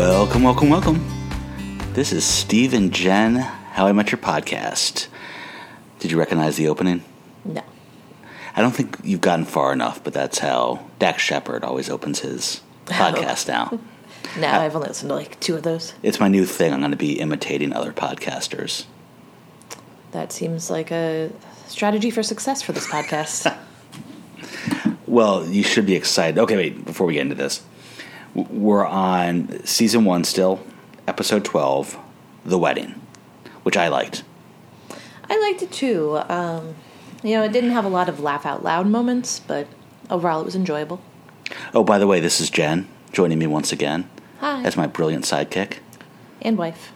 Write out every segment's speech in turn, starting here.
Welcome, welcome, welcome. This is Steve and Jen, How I Met Your Podcast. Did you recognize the opening? No. I don't think you've gotten far enough, but that's how Dax Shepard always opens his podcast now. No, I've only listened to like two of those. It's my new thing. I'm going to be imitating other podcasters. That seems like a strategy for success for this podcast. Well, you should be excited. Okay, wait, before we get into this, we're on season one still, episode 12, The Wedding, which I liked. I liked it too. Um, you know, it didn't have a lot of laugh out loud moments, but overall it was enjoyable. Oh, by the way, this is Jen joining me once again Hi. as my brilliant sidekick. and wife.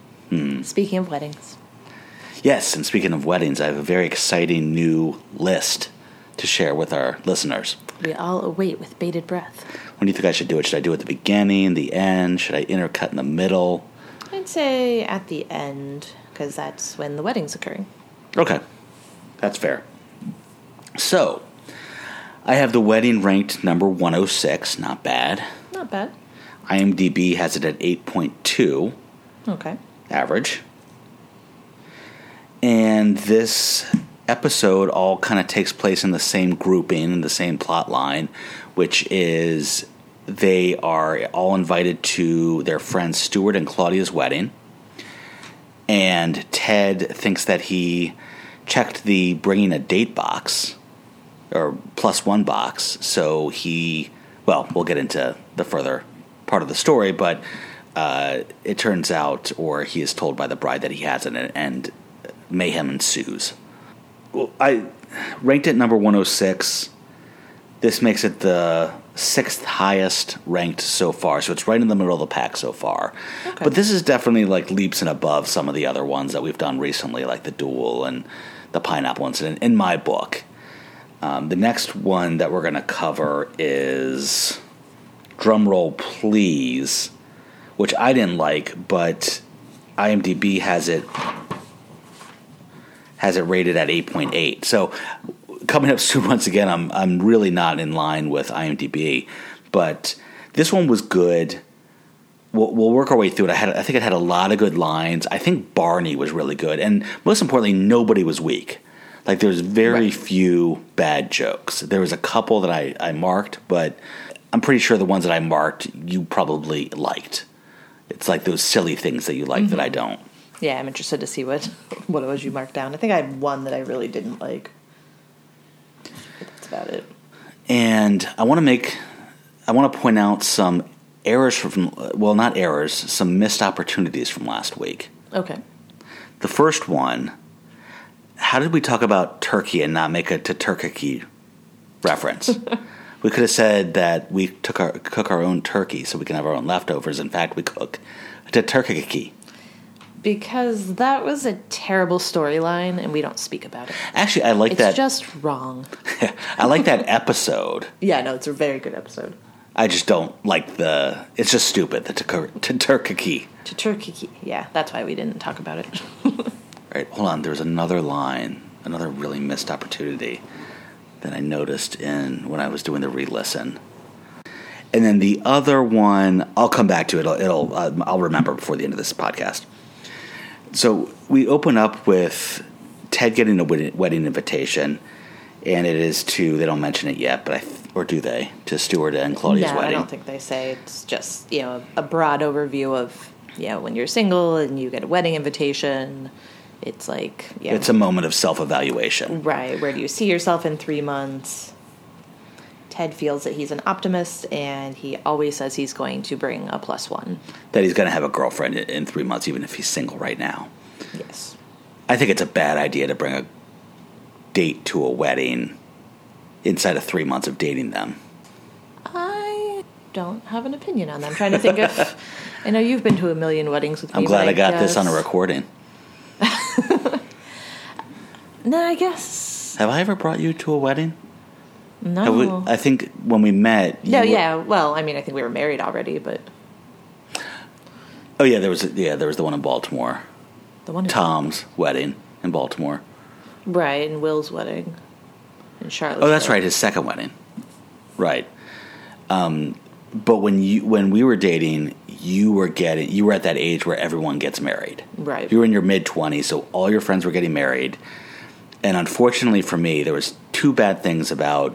Speaking of weddings, Yes, and speaking of weddings, I have a very exciting new list to share with our listeners. We all await with bated breath. When do you think I should do it? Should I do it at the beginning, the end? Should I intercut in the middle? I'd say at the end, because that's when the wedding's occurring. Okay, that's fair. So, I have the wedding ranked number 106, not bad. Not bad. IMDb has it at 8.2 Okay. average. And this episode all kind of takes place in the same grouping, in the same plot line, which is they are all invited to their friend Stuart and Claudia's wedding. And Ted thinks that he checked the bringing a date box or plus one box. So he, well, we'll get into the further part of the story, but uh, it turns out, or he is told by the bride that he hasn't, and, and mayhem ensues. Well, I ranked it number 106. This makes it the sixth highest ranked so far, so it's right in the middle of the pack so far. Okay. But this is definitely like leaps and above some of the other ones that we've done recently, like the Duel and the Pineapple Incident, in my book. Um, the next one that we're going to cover is drumroll please which i didn't like but imdb has it has it rated at 8.8 so coming up soon once again i'm i'm really not in line with imdb but this one was good we'll, we'll work our way through it i had i think it had a lot of good lines i think barney was really good and most importantly nobody was weak like there's very Right. few bad jokes. There was a couple that I, I marked, but I'm pretty sure the ones that I marked you probably liked. It's like those silly things that you like that mm-hmm. I don't. Yeah, I'm interested to see what what it was you marked down. I think I had one that I really didn't like. But that's about it. And I want to make, I want to point out some errors from, well, not errors, some missed opportunities from last week. Okay. The first one, how did we talk about Turkey and not make a to Turkey reference? we could have said that we took our cook our own turkey so we can have our own leftovers. In fact, we cook to Turkey. Because that was a terrible storyline and we don't speak about it. Actually, I like It's that. It's just wrong. I like that episode. Yeah, no, it's a very good episode. I just don't like the. It's just stupid. The to, to Turkey. To Turkey. Yeah, that's why we didn't talk about it. All right, hold on. There's another line, another really missed opportunity that I noticed in when I was doing the re-listen. And then the other one, I'll come back to it. It'll, it'll uh, I'll remember before the end of this podcast. So we open up with Ted getting a wedding invitation, and it is to they don't mention it yet, but I or do they to Stuart and Claudia's no, wedding? I don't think they say. It's just, you know, a broad overview of, you know, when you're single and you get a wedding invitation. It's like, yeah. It's a moment of self-evaluation. Right. Where do you see yourself in three months? Ted feels that he's an optimist and he always says he's going to bring a plus one. That he's going to have a girlfriend in, three months, even if he's single right now. Yes. I think it's a bad idea to bring a date to a wedding inside of three months of dating them. I don't have an opinion on that. I'm trying to think of. I know you've been to a million weddings with me. I'm glad but I got this on a recording. No, I guess. Have I ever brought you to a wedding? No. We- I think when we met. no, were- yeah. Well, I mean, I think we were married already, but Oh yeah, there was yeah there was the one in Baltimore. the one. Tom's wedding in Baltimore. Right, and Will's wedding. in Charlotte. Oh, that's right, his second wedding. Right. Um, but when you when we were dating, you were getting you were at that age where everyone gets married. Right. You were in your mid twenties, so all your friends were getting married. And unfortunately for me, there was two bad things about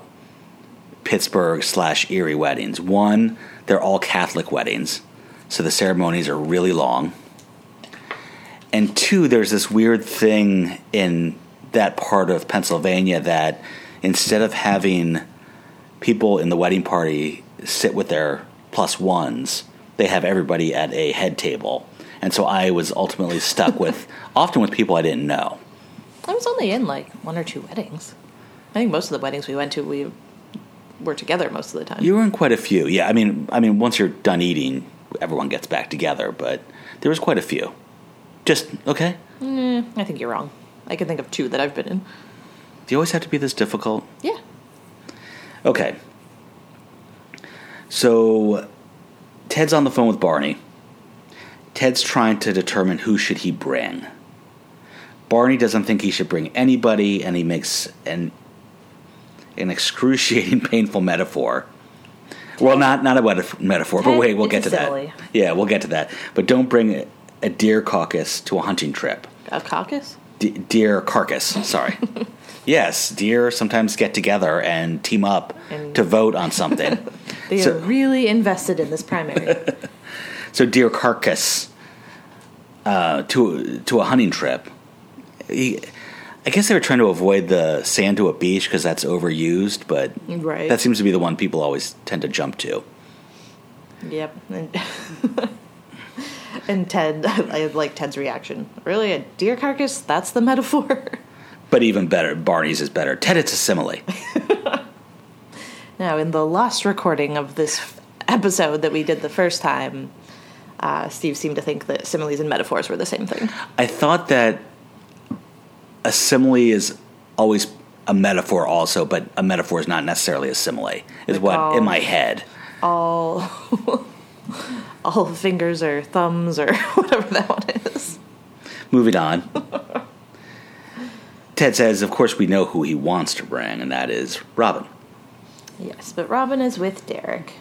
Pittsburgh slash Erie weddings. One, they're all Catholic weddings, so the ceremonies are really long. And two, there's this weird thing in that part of Pennsylvania that instead of having people in the wedding party sit with their plus ones, they have everybody at a head table. And so I was ultimately stuck with often with people I didn't know. I was only in like one or two weddings. I think most of the weddings we went to, we were together most of the time. You were in quite a few. Yeah, I mean, I mean, once you're done eating, everyone gets back together. But there was quite a few. Just okay. Mm, I think you're wrong. I can think of two that I've been in. Do you always have to be this difficult? Yeah. Okay. So Ted's on the phone with Barney. Ted's trying to determine who should he bring. Barney doesn't think he should bring anybody, and he makes an an excruciating, painful metaphor. Well, not not a meta- metaphor, but wait, we'll it's get to that. Yeah, we'll get to that. But don't bring a deer caucus to a hunting trip. A caucus? D- deer carcass. Sorry. yes, deer sometimes get together and team up And- to vote on something. They So- are really invested in this primary. So deer carcass uh, to to a hunting trip. He- I guess they were trying to avoid the sand to a beach because that's overused, but Right. that seems to be the one people always tend to jump to. yep. And, and Ted, I like Ted's reaction. Really, a deer carcass? That's the metaphor? But even better, Barney's is better. Ted, it's a simile. Now, in the lost recording of this episode that we did the first time, uh, Steve seemed to think that similes and metaphors were the same thing. I thought that a simile is always a metaphor, also, but a metaphor is not necessarily a simile. Is Like what all- in my head. All, all fingers or thumbs or whatever that one is. Moving on. Ted says, of course, we know who he wants to bring, and that is Robin. Yes, but Robin is with Derek.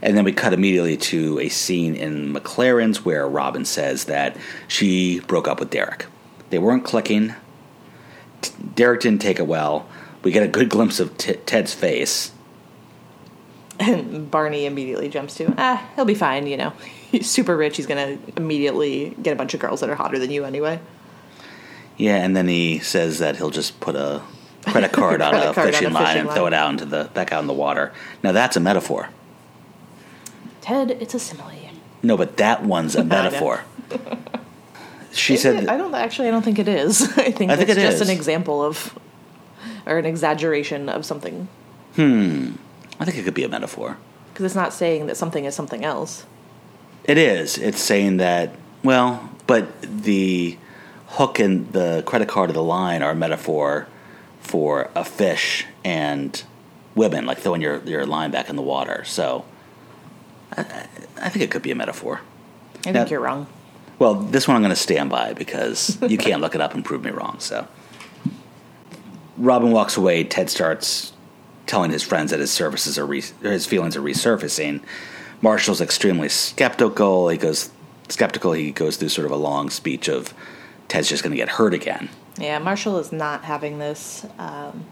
And then we cut immediately to a scene in McLaren's where Robin says that she broke up with Derek. They weren't clicking. Derek didn't take it well. We get a good glimpse of T- Ted's face. And Barney immediately jumps to, ah, he'll be fine, you know. He's super rich. He's going to immediately get a bunch of girls that are hotter than you anyway. Yeah, and then he says that he'll just put a credit card on a card on fishing line fishing and throw line. it out into the back out in the water. Now that's a metaphor. Ted, it's a simile. No, but that one's a metaphor. She Is said it? I don't actually. I don't think it is. I think I think it's it just is. an example of, or an exaggeration of something, Hmm. I think it could be a metaphor. because it's not saying that something is something else. It is. It's saying that well, but the hook and the credit card of the line are a metaphor for a fish and women, like throwing your your line back in the water. So I, I- I think it could be a metaphor. I Now- think you're wrong. Well, this one I'm going to stand by because you can't look it up and prove me wrong. So, Robin walks away. Ted starts telling his friends that his services are re- his feelings are resurfacing. Marshall's extremely skeptical. He goes skeptical. He goes through sort of a long speech of Ted's just going to get hurt again. Yeah, Marshall is not having this. Um,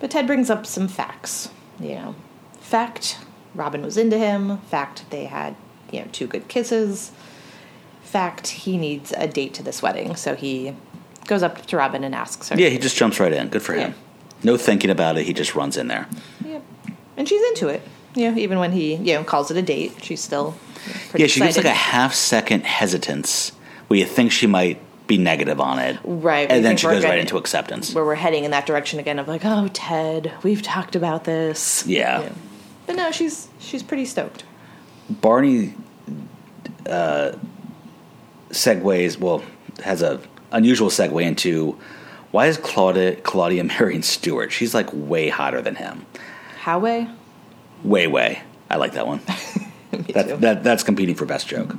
but Ted brings up some facts. You know, fact, Robin was into him. Fact, they had you know two good kisses. Fact, he needs a date to this wedding, so he goes up to Robin and asks her. Yeah, he just jumps right in. Good for him. Yeah. No thinking about it. He just runs in there. Yep. And she's into it. You know, even when he you know calls it a date, she's still pretty Yeah, she gives like a half second hesitance where you think she might be negative on it, Right, And then she goes right into acceptance. where we're heading in that direction again of like, oh Ted, we've talked about this. Yeah. But no, she's she's pretty stoked. Barney uh, segues, well, has a unusual segue into why is Claudia Claudia marrying Stuart? She's like way hotter than him. How Way, way. way. I like that one. Me too. That, that that's competing for best joke.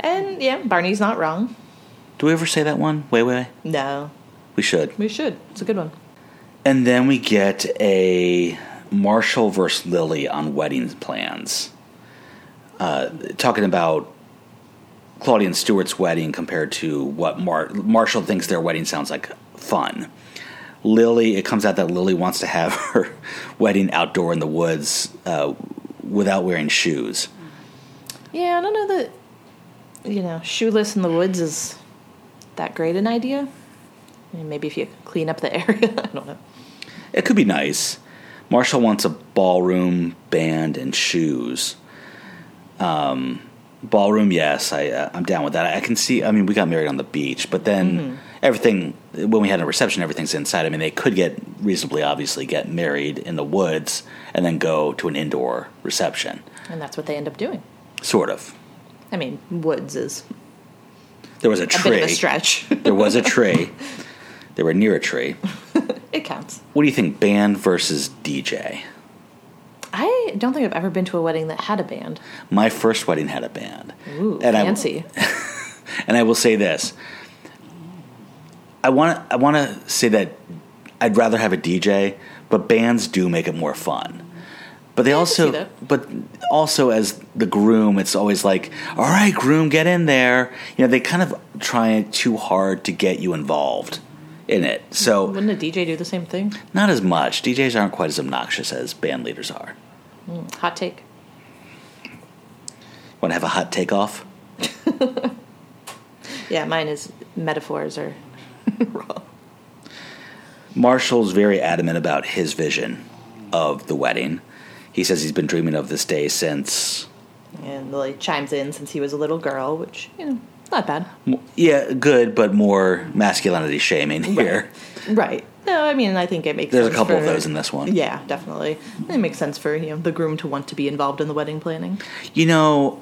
and yeah, Barney's not wrong. Do we ever say that one? Way, way. No. We should. We should. It's a good one. And then we get a Marshall versus Lily on wedding plans. uh, talking about Claudia and Stuart's wedding compared to what Mar- Marshall thinks their wedding sounds like fun. Lily, it comes out that Lily wants to have her wedding outdoor in the woods uh, without wearing shoes. Yeah, I don't know that you know, shoeless in the woods is that great an idea. I mean, maybe if you clean up the area, I don't know. It could be nice. Marshall wants a ballroom, band, and shoes. Um, ballroom, yes, I uh, I'm down with that. I can see. I mean, we got married on the beach, but then Mm-hmm. everything when we had a reception, everything's inside. I mean, they could get reasonably, obviously, get married in the woods and then go to an indoor reception, And that's what they end up doing. sort of. I mean, woods is There was a a tree. bit of a stretch. there was a tree. They were near a tree. it counts. What do you think, band versus DJ? I don't think I've ever been to a wedding that had a band. My first wedding had a band. Ooh, And I- fancy. And I will say this: I want to I want to say that I'd rather have a DJ, but bands do make it more fun. But they I can also, but also as the groom, it's always like, "All right, groom, get in there." You know, they kind of try too hard to get you involved in it. So Wouldn't a DJ do the same thing? not as much. DJs aren't quite as obnoxious as band leaders are. Mm, hot take. Want to have a hot take off? Yeah, mine is metaphors are wrong. Marshall's very adamant about his vision of the wedding. He says he's been dreaming of this day since. And Lily chimes in since he was a little girl, which, you know, not bad. Yeah, good, but more masculinity shaming here. Right. No, I mean, I think it makes There's a couple of those in this one. Yeah, definitely. It makes sense for, you know, the groom to want to be involved in the wedding planning. You know,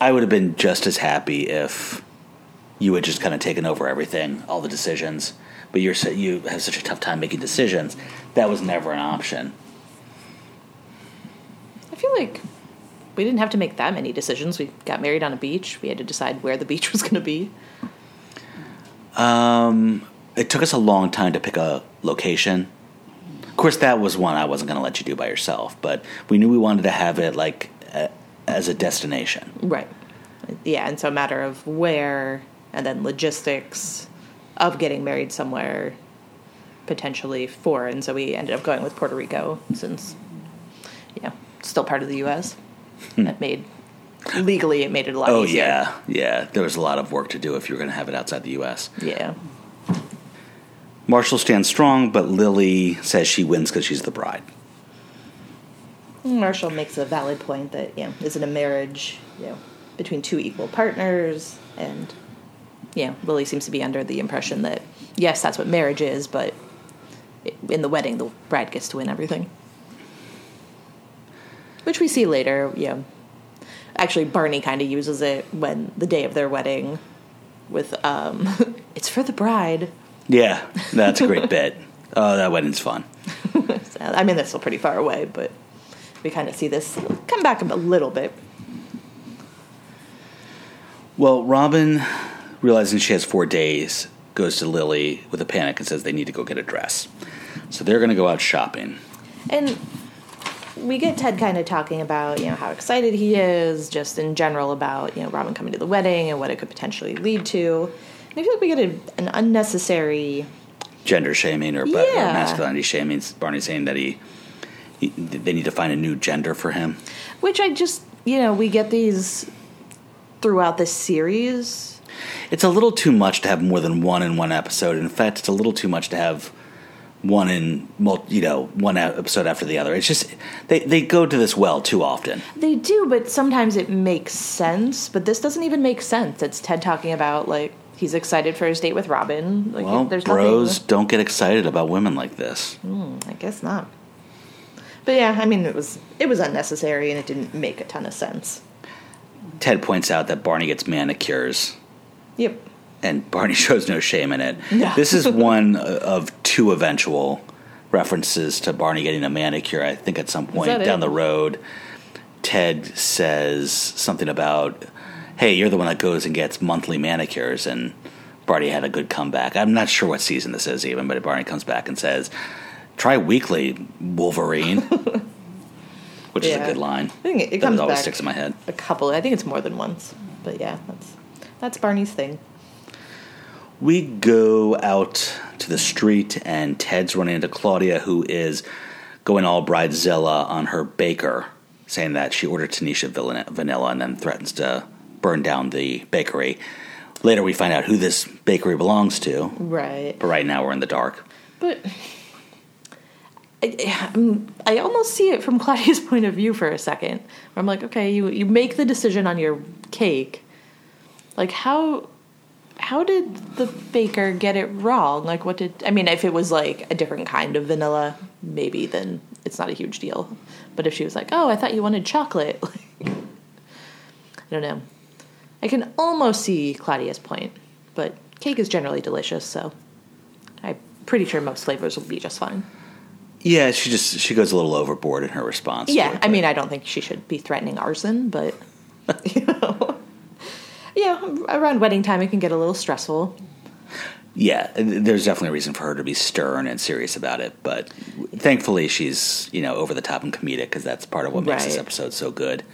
I would have been just as happy if you had just kind of taken over everything, all the decisions. But you're you have such a tough time making decisions. That was never an option. I feel like we didn't have to make that many decisions. We got married on a beach. We had to decide where the beach was going to be. Um, it took us a long time to pick a location. Of course, that was one I wasn't going to let you do by yourself, but we knew we wanted to have it like a, as a destination. Right. Yeah, and so a matter of where and then logistics of getting married somewhere potentially foreign. So we ended up going with Puerto Rico since, yeah, still part of the U.S. That made legally it made it a lot Hmm. Oh easier. yeah, yeah. There was a lot of work to do if you were going to have it outside the U.S. Yeah. Marshall stands strong, but Lily says she wins because she's the bride. Marshall makes a valid point that you know isn't a marriage you know between two equal partners, and you know Lily seems to be under the impression that yes, that's what marriage is, but in the wedding, the bride gets to win everything, which we see later. You know, actually Barney kind of uses it when the day of their wedding, with um, it's for the bride. Yeah, that's a great bit. Oh, that wedding's fun. So, I mean, that's still pretty far away, but we kind of see this come back a little bit. Well, Robin, realizing she has four days, goes to Lily with a panic and says they need to go get a dress. So they're going to go out shopping. And we get Ted kind of talking about, you know, how excited he is, just in general about, you know, Robin coming to the wedding and what it could potentially lead to. And I feel like we get a, an unnecessary, Gender shaming or, or masculinity shaming. Barney saying that he, he they need to find a new gender for him. which I just, you know, we get these throughout this series. It's a little too much to have more than one in one episode. In fact, it's a little too much to have one in you know one episode after the other. It's just they they go to this well too often. They do, but sometimes it makes sense. But this doesn't even make sense. It's Ted talking about, like, he's excited for his date with Robin. Like, Well, there's bros nothing. don't get excited about women like this. Hmm, I guess not. But yeah, I mean, it was it was unnecessary and it didn't make a ton of sense. Ted points out that Barney gets manicures, Yep. And Barney shows no shame in it. No. This is one uh, of two eventual references to Barney getting a manicure. I think at some point down it? the road, Ted says something about, "Hey, you're the one that goes and gets monthly manicures," and Barney had a good comeback. I'm not sure what season this is even, but Barney comes back and says, "Try weekly, Wolverine." which is a good line. I think it, it comes always back sticks in my head. a couple. I think it's more than once, but yeah, that's that's Barney's thing. We go out to the street, and Ted's running into Claudia, who is going all bridezilla on her baker, saying that she ordered Tahitian vanilla and then threatens to burn down the bakery. Later, we find out who this bakery belongs to, Right. but right now we're in the dark. But I, I almost see it from Claudia's point of view for a second. Where I'm like, okay, you you make the decision on your cake. Like how how did the baker get it wrong? Like what did I mean? If it was like a different kind of vanilla, maybe then it's not a huge deal. But if she was like, oh, I thought you wanted chocolate, like, I don't know. I can almost see Claudia's point, but cake is generally delicious, so I'm pretty sure most flavors will be just fine. Yeah, she just she goes a little overboard in her response. Yeah, I mean, I don't think she should be threatening arson, but you know, yeah, around wedding time it can get a little stressful. Yeah, there's definitely a reason for her to be stern and serious about it, but thankfully she's you know over the top and comedic because that's part of what makes this episode so good.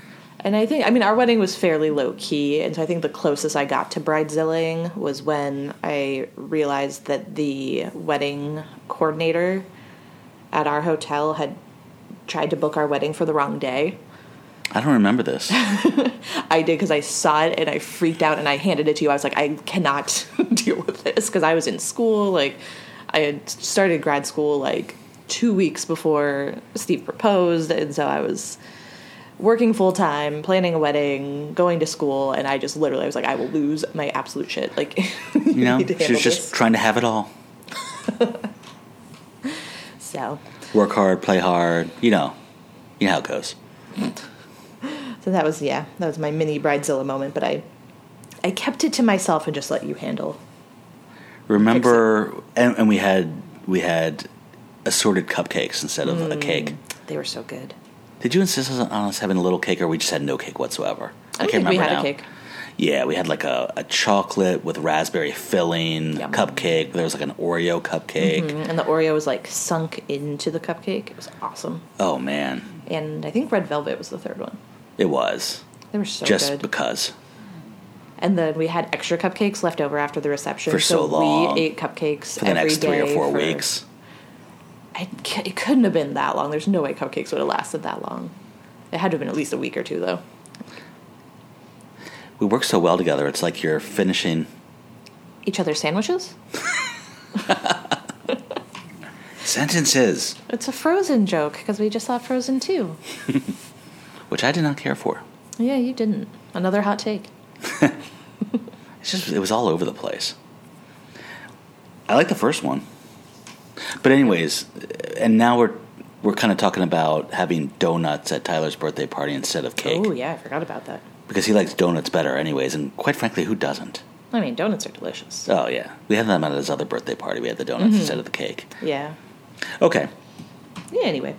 And I think, I mean, our wedding was fairly low key, and so I think the closest I got to bridezilling was when I realized that the wedding coordinator at our hotel had tried to book our wedding for the wrong day. I don't remember this. I did because I saw it and I freaked out and I handed it to you. I was like, I cannot deal with this because I was in school. Like, I had started grad school like two weeks before Steve proposed, and so I was working full time, planning a wedding, going to school, and I just literally I was like, I will lose my absolute shit. Like, You know, she was just trying to have it all. so. Work hard, play hard. You know, you know how it goes. So that was yeah, that was my mini bridezilla moment. But I, I kept it to myself and just let you handle. Remember, and, and we had we had assorted cupcakes instead of a cake. They were so good. Did you insist on us having a little cake, or we just had no cake whatsoever? I, can't think we had now. a cake. Yeah, we had like a, a chocolate with raspberry filling Yum. cupcake. There was like an Oreo cupcake. Mm, And the Oreo was like sunk into the cupcake. It was awesome. Oh man, And I think red velvet was the third one. It was They were so just good. because. And then we had extra cupcakes left over after the reception. For so long. we ate cupcakes For the every next three or four for- weeks. I, it couldn't have been that long. There's no way cupcakes would have lasted that long. It had to have been at least a week or two, though. We work so well together. It's like you're finishing Each other's sandwiches? sentences, It's a Frozen joke because we just saw Frozen 2. which I did not care for. Yeah, you didn't. Another hot take. It's just it was all over the place. I like the first one, but anyways, and now we're we're kind of talking about having donuts at Tyler's birthday party instead of cake Oh, yeah, I forgot about that. because he likes donuts better, anyways. And quite frankly, who doesn't? I mean, donuts are delicious. Oh yeah, we had them at his other birthday party. We had the donuts mm-hmm. instead of the cake. Yeah. Okay. Yeah, anyway.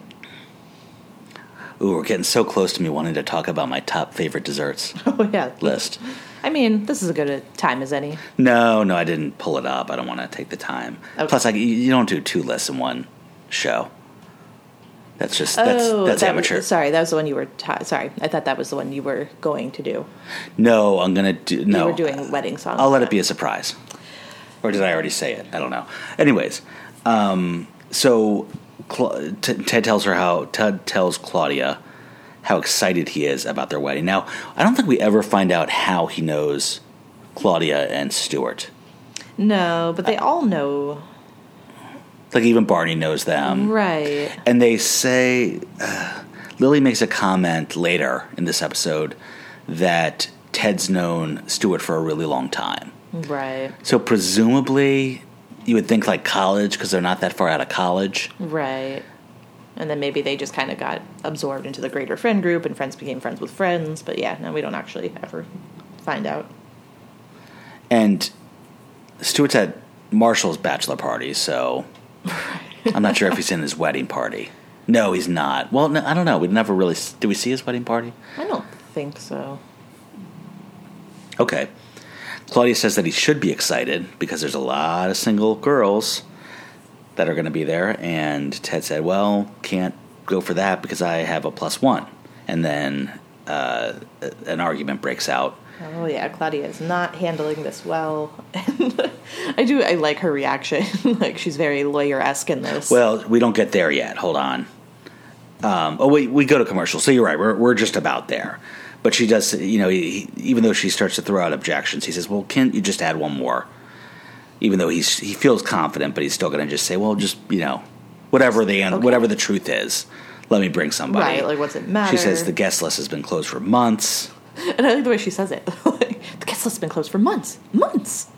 Ooh, we're getting so close to me wanting to talk about my top favorite desserts Oh, yeah. list. I mean, this is as good a time as any. No, no, I didn't pull it up. I don't want to take the time. Okay. Plus, like you- don't do two lists in one show. That's just that's oh, that's that amateur. Was, sorry, that was the one you were. Ta- sorry, I thought that was the one you were going to do. No, I'm gonna do no. You were doing wedding songs. I'll let it be a surprise. Or did I already say it? I don't know. Anyways, um, so Cla- T- Ted tells her how Ted tells Claudia how excited he is about their wedding. Now, I don't think we ever find out how he knows Claudia and Stuart. No, but they all know. Like even Barney knows them. Right. And they say, uh, Lily makes a comment later in this episode that Ted's known Stuart for a really long time. Right. So presumably, you would think like college because they're not that far out of college. Right. And then maybe they just kind of got absorbed into the greater friend group and friends became friends with friends. But yeah, no, we don't actually ever find out. And Stuart's at Marshall's bachelor party, so I'm not sure if he's in his wedding party. No, he's not. Well, no, I don't know. We never really did. We see his wedding party? I don't think so. Okay. Claudia says that he should be excited because there's a lot of single girls that are going to be there, and Ted said, "Well, can't go for that because I have a plus one. And then uh, an argument breaks out. Oh yeah, Claudia is not handling this well. I do. I like her reaction. like she's very lawyer esque in this. Well, we don't get there yet. Hold on. Um, oh, wait, we go to commercial. So you're right. We're we're just about there. But she does. You know, he, even though she starts to throw out objections, he says, "Well, can't you just add one more?" Even though he's he feels confident, but he's still going to just say, "Well, just you know, whatever the Okay. whatever the truth is, let me bring somebody." right? Like, what's it matter? She says the guest list has been closed for months. and I like the way she says it. the guest list's been closed for months. Months.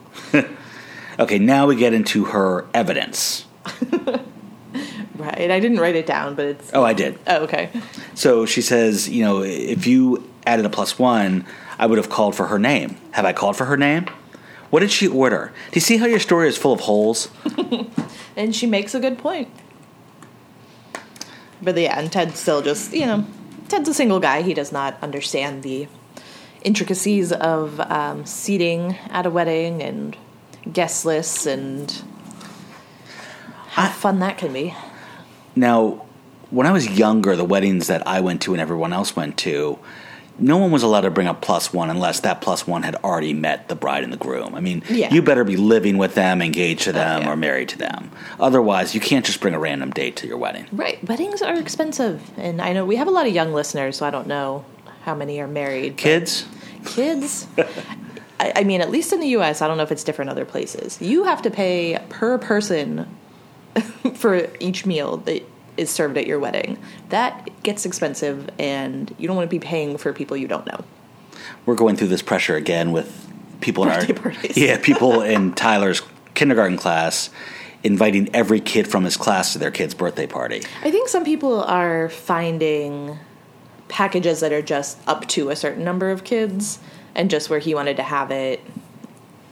Okay, now we get into her evidence. Right. I didn't write it down, but it's. Oh, I did. Oh, okay. So she says, you know, if you added a plus one, I would have called for her name. Have I called for her name? What did she order? Do you see how your story is full of holes? And she makes a good point. But yeah, and Ted's still just, you know, Ted's a single guy. He does not understand the intricacies of um, seating at a wedding and guest lists and how I- fun that can be. Now, when I was younger, the weddings that I went to and everyone else went to, no one was allowed to bring a plus one unless that plus one had already met the bride and the groom. I mean, Yeah. you better be living with them, engaged to them, yeah. or married to them. Otherwise, you can't just bring a random date to your wedding. Right. Weddings are expensive. And I know we have a lot of young listeners, so I don't know how many are married. Kids, Kids. I, I mean, at least in the U.S., I don't know if it's different other places. You have to pay per person for each meal that is served at your wedding. That gets expensive, and you don't want to be paying for people you don't know. we're going through this pressure again with people in Birthday our parties. yeah people in Tyler's kindergarten class inviting every kid from his class to their kid's birthday party. I think some people are finding packages that are just up to a certain number of kids, and just where he wanted to have it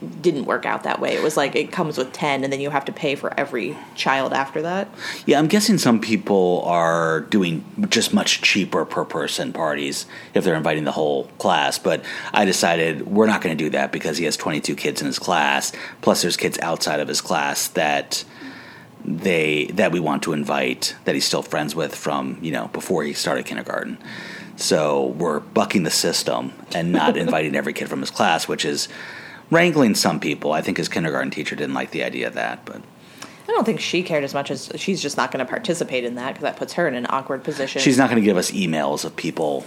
didn't work out that way. It was like it comes with 10 and then you have to pay for every child after that. Yeah, I'm guessing some people are doing just much cheaper per person parties if they're inviting the whole class. But I decided we're not going to do that because he has 22 kids in his class. Plus, there's kids outside of his class that they that we want to invite that he's still friends with from you know before he started kindergarten. So we're bucking the system and not inviting every kid from his class, which is wrangling some people. I think his kindergarten teacher didn't like the idea of that, but. I don't think she cared as much as she's just not going to participate in that because that puts her in an awkward position. She's not going to give us emails of people.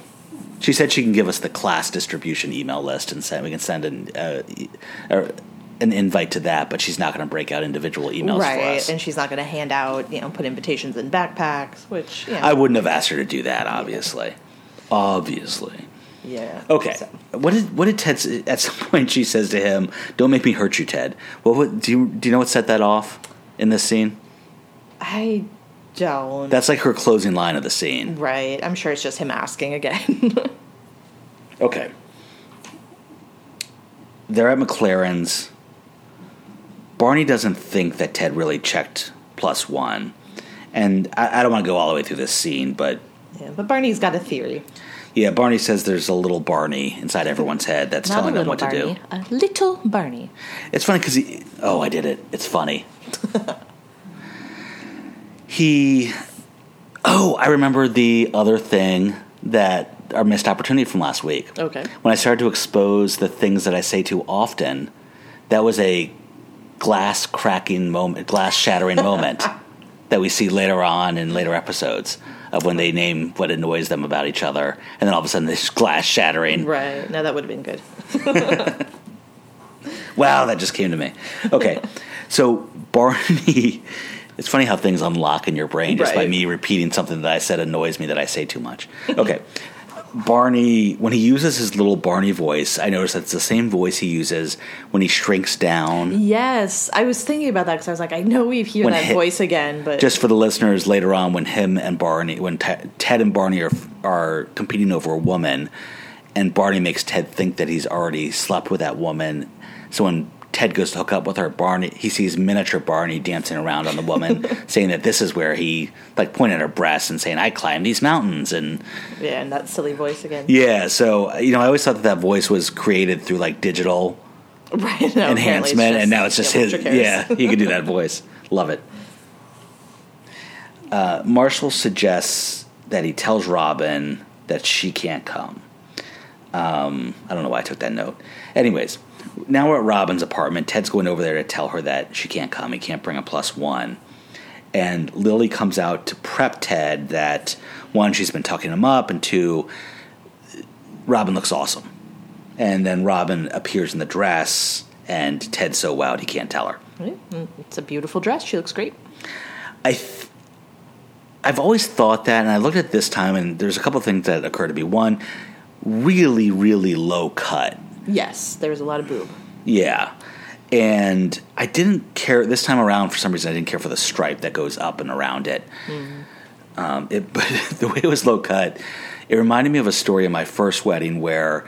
She said she can give us the class distribution email list and send. We can send an uh, e- or an invite to that, but she's not going to break out individual emails for right, us. and she's not going to hand out, you know, put invitations in backpacks, which you know, I wouldn't have asked her to do that. Obviously, obviously. Yeah. Okay. So- What did what did Ted? s- At some point, she says to him, "Don't make me hurt you, Ted." What, what do you do? You know what set that off in this scene? I don't. That's like her closing line of the scene. right. I'm sure it's just him asking again. Okay. They're at McLaren's. Barney doesn't think that Ted really checked plus one. And I, I don't want to go all the way through this scene, but yeah, but Barney's got a theory. Yeah, Barney says there's a little Barney inside everyone's head that's Not telling them what Barney, to do. a little Barney. It's funny because he. Oh, I did it. It's funny. he. Oh, I remember the other thing that our missed opportunity from last week. Okay. When I started to expose the things that I say too often, that was a glass cracking moment, glass shattering moment that we see later on in later episodes of when they name what annoys them about each other, and then all of a sudden this glass shattering. Right. No, that would have been good. Wow, that just came to me. Okay, so Barney. It's funny how things unlock in your brain just by me repeating something that I said annoys me that I say too much. Okay. Barney, when he uses his little Barney voice, I notice that's the same voice he uses when he shrinks down. yes, I was thinking about that because I was like, I know we hear When that hit- voice again, but Just for the listeners later on, when him and Barney, when Te- Ted and Barney are, are competing over a woman, and Barney makes Ted think that he's already slept with that woman. So when Ted goes to hook up with her, Barney he sees miniature Barney dancing around on the woman, saying that this is where he like pointed at her breasts and saying, "I climbed these mountains." And yeah, and that silly voice again. yeah, so you know, I always thought that that voice was created through like digital Right. No, enhancement, and now it's just yeah, his. Yeah, he can do that voice. Love it. uh, Marshall suggests that he tells Robin that she can't come. Um, I don't know why I took that note. Anyways, now we're at Robin's apartment. Ted's going over there to tell her that she can't come. He can't bring a plus one. And Lily comes out to prep Ted that one, she's been tucking him up, and two, Robin looks awesome. And then Robin appears in the dress, and Ted's so wowed he can't tell her. Mm, It's a beautiful dress. She looks great. I th- I've always thought that, and I looked at this time, and there's a couple of things that occur to me. One, really, really low cut. Yes, there was a lot of boob. Yeah. And I didn't care this time around for some reason. I didn't care for the stripe that goes up and around it. Um, it but the way it was low cut, it reminded me of a story of my first wedding where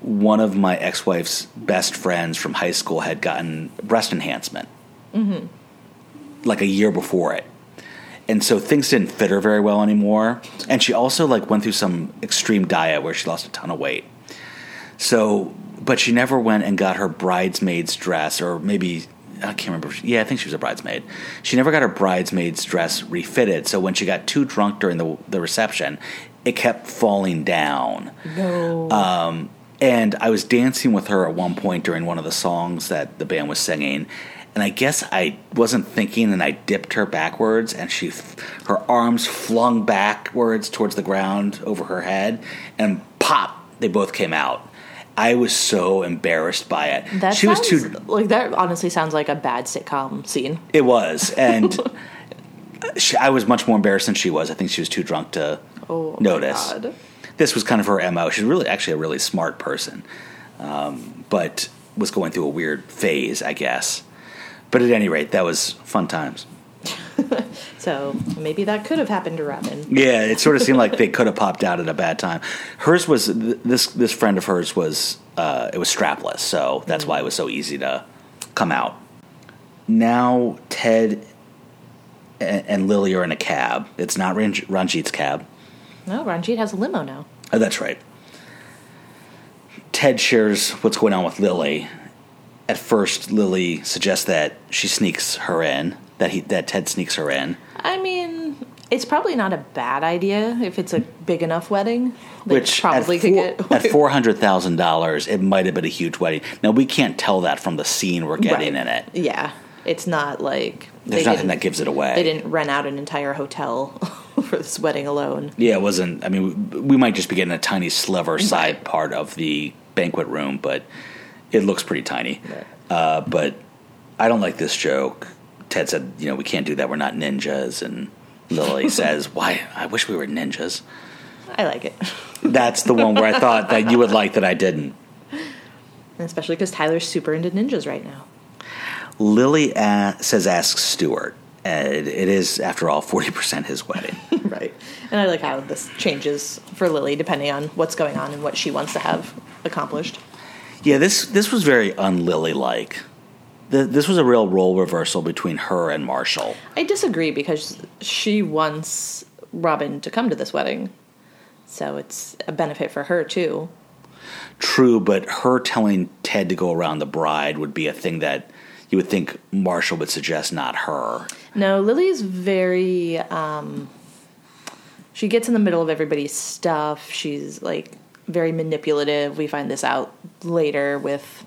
one of my ex wife's best friends from high school had gotten breast enhancement, like a year before it. And so things didn't fit her very well anymore. And she also like went through some extreme diet where she lost a ton of weight. So, but she never went and got her bridesmaid's dress, or maybe I can't remember. Yeah, I think she was a bridesmaid. She never got her bridesmaid's dress refitted. So when she got too drunk during the the reception, it kept falling down. No. Um, and I was dancing with her at one point during one of the songs that the band was singing. And I guess I wasn't thinking, and I dipped her backwards, and she, her arms flung backwards towards the ground over her head, and pop, they both came out. I was so embarrassed by it. that she was too. like that. Honestly, sounds like a bad sitcom scene. It was, and she, I was much more embarrassed than she was. I think she was too drunk to Oh, notice. This was kind of her mo. She's really, actually, a really smart person, um, but was going through a weird phase, I guess. But at any rate, that was fun times. So maybe that could have happened to Robin. Yeah, it sort of seemed like they could have popped out at a bad time. Hers was th- this this friend of hers was uh, it was strapless, so that's why it was so easy to come out. Now Ted and, and Lily are in a cab. It's not Ranj- Ranjit's cab. No, Ranjit has a limo now. Oh, that's right. Ted shares what's going on with Lily. At first, Lily suggests that she sneaks her in. That he that Ted sneaks her in. I mean, it's probably not a bad idea if it's a big enough wedding. Which probably at, could get at four hundred thousand dollars, it might have been a huge wedding. Now we can't tell that from the scene we're getting Right. in it. Yeah, it's not like There's nothing that gives it away. They didn't rent out an entire hotel for this wedding alone. Yeah, it wasn't. I mean, we, we might just be getting a tiny sliver side Right. part of the banquet room, but it looks pretty tiny. Right. Uh, but I don't like this joke. Ted said, "You know, we can't do that. We're not ninjas." And Lily says, "Why? I wish we were ninjas." I like it, That's the one where I thought that you would like that I didn't. especially because Tyler's super into ninjas right now. Lily a says, "Ask Stuart." And it, it is, after all, forty percent his wedding. right, and I like how this changes for Lily depending on what's going on and what she wants to have accomplished. yeah, this this was very un-Lily like. This was a real role reversal between her and Marshall. I disagree because she wants Robin to come to this wedding, so it's a benefit for her too. True, but her telling Ted to go around the bride would be a thing that you would think Marshall would suggest, not her. No, Lily's very um she gets in the middle of everybody's stuff. She's like very manipulative. We find this out later with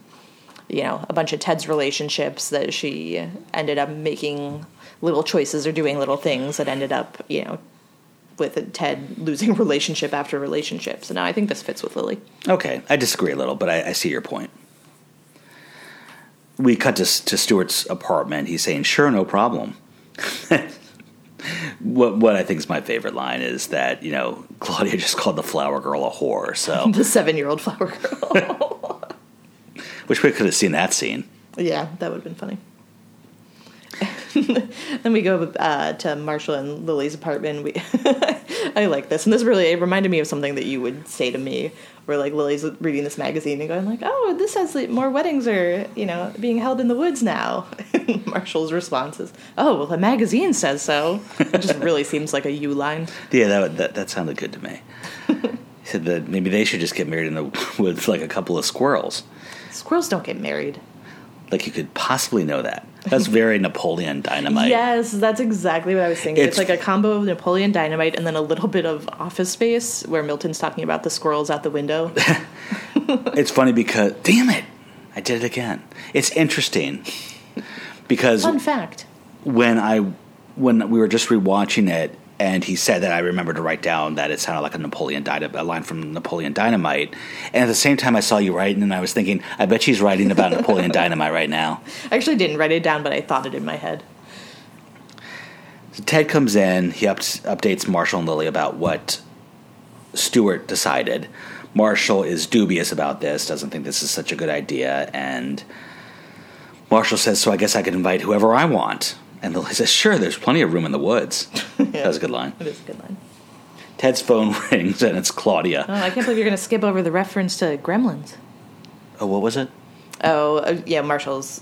you know, a bunch of Ted's relationships that she ended up making little choices or doing little things that ended up, you know, with Ted losing relationship after relationship. So now I think this fits with Lily. Okay, I disagree a little, but I, I see your point. We cut to, to Stuart's apartment. He's saying, "Sure, no problem." what what I think is my favorite line is that you know Claudia just called the flower girl a whore. So The seven year old flower girl. Wish we could have seen that scene. Yeah, that would have been funny. then we go uh, to Marshall and Lily's apartment. We, I like this, and this really it reminded me of something that you would say to me, where like Lily's reading this magazine and going like, "Oh, this says that more weddings are you know being held in the woods now." Marshall's response is, "Oh, well, the magazine says so." It just really seems like a you line. Yeah, that would- that that sounded good to me. he said that maybe they should just get married in the woods like a couple of squirrels. Squirrels don't get married. Like you could possibly know that. That's very Napoleon Dynamite. Yes, that's exactly what I was thinking. It's, It's- like a combo of Napoleon Dynamite and then a little bit of Office Space, where Milton's talking about the squirrels out the window. It's funny because damn it, I did it again. It's interesting because Fun fact. when I when we were just rewatching it and he said that I remember to write down that it sounded like a Napoleon Dynamite, a line from Napoleon Dynamite. And at the same time, I saw you writing, and I was thinking, I bet she's writing about Napoleon Dynamite right now. I actually didn't write it down, but I thought it in my head. So Ted comes in. He ups, updates Marshall and Lily about what Stuart decided. Marshall is dubious about this, doesn't think this is such a good idea, and Marshall says, "So I guess I could invite whoever I want." And Lily says, "Sure, there's plenty of room in the woods." That was a good line. It is a good line. Ted's phone rings, and it's Claudia. Oh, I can't believe you're going to skip over the reference to Gremlins. Oh, what was it? Oh, uh, yeah, Marshall's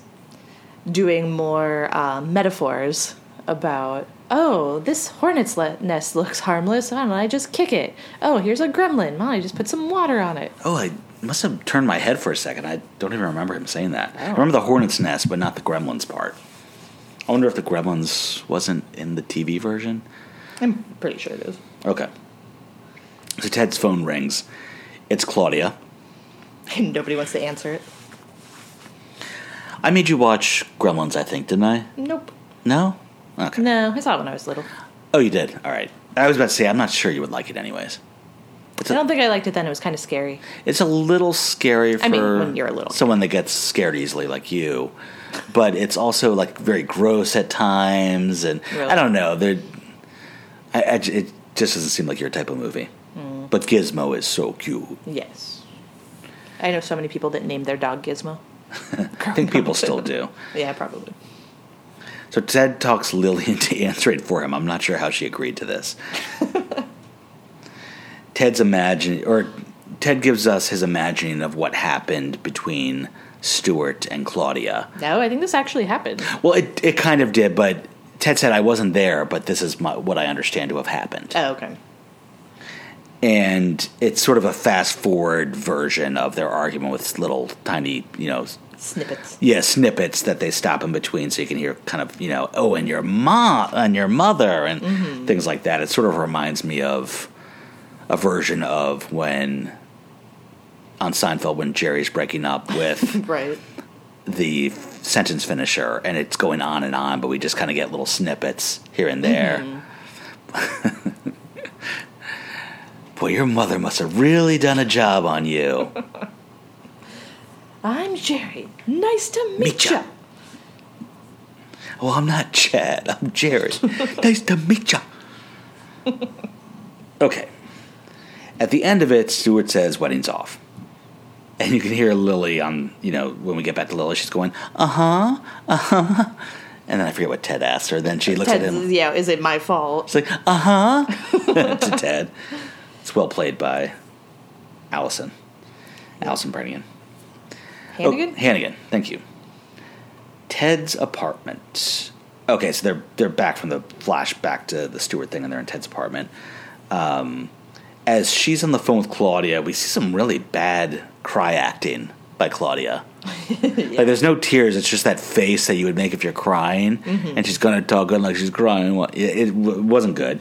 doing more uh, metaphors about, oh, this hornet's le- nest looks harmless. Why don't know, I just kick it? Oh, here's a gremlin. Why don't I just put some water on it? Oh, I must have turned my head for a second. I don't even remember him saying that. I Oh. remember the hornet's nest, but not the gremlins part. I wonder if the gremlins wasn't in the TV version. I'm pretty sure it is. Okay. So Ted's phone rings. It's Claudia. And nobody wants to answer it. I made you watch Gremlins, I think, didn't I? Nope. No? Okay. No, I saw it when I was little. Oh, you did? All right. I was about to say, I'm not sure you would like it anyways. I don't think I liked it then. It was kind of scary. it's a little scary for I mean, when you're a little someone that gets scared easily like you. But it's also like very gross at times, and Really? I don't know. They're, I, I j- it just doesn't seem like your type of movie. Hmm. But Gizmo is so cute. Yes. I know so many people that named their dog Gizmo. I think people still do. Yeah, probably. So Ted talks Lily into answering for him. I'm not sure how she agreed to this. Ted's imagine or Ted gives us his imagining of what happened between Stuart and Claudia. No, I think this actually happened. Well, it it kind of did, but Ted said I wasn't there, but this is my, what I understand to have happened. Oh, okay. And it's sort of a fast forward version of their argument with little tiny, you know, Snippets. yeah, snippets that they stop in between, so you can hear kind of you know, oh, and your mom and your mother and mm-hmm. things like that. It sort of reminds me of a version of when on Seinfeld when Jerry's breaking up with Right. the sentence finisher, and it's going on and on, but we just kind of get little snippets here and there. Mm-hmm. Boy, your mother must have really done a job on you. I'm Jerry. Nice to meet Meet ya. ya. Well, I'm not Chad. I'm Jerry. nice to meet ya. Okay. At the end of it, Stuart says wedding's off. And you can hear Lily on, you know, when we get back to Lily, she's going, uh huh, uh huh. And then I forget what Ted asked her. Then she looks at him. yeah, is it my fault? It's like, uh huh, to Ted. It's well played by Alyson. Alyson Brannigan. Hannigan? Oh, Hannigan. Thank you. Ted's apartment. Okay, so they're they're back from the flashback to the Stuart thing, and they're in Ted's apartment. Um, as she's on the phone with Claudia, we see some really bad cry acting by Claudia. Like, there's no tears; it's just that face that you would make if you're crying, and she's gonna talk good like she's crying. Well, It, it wasn't good.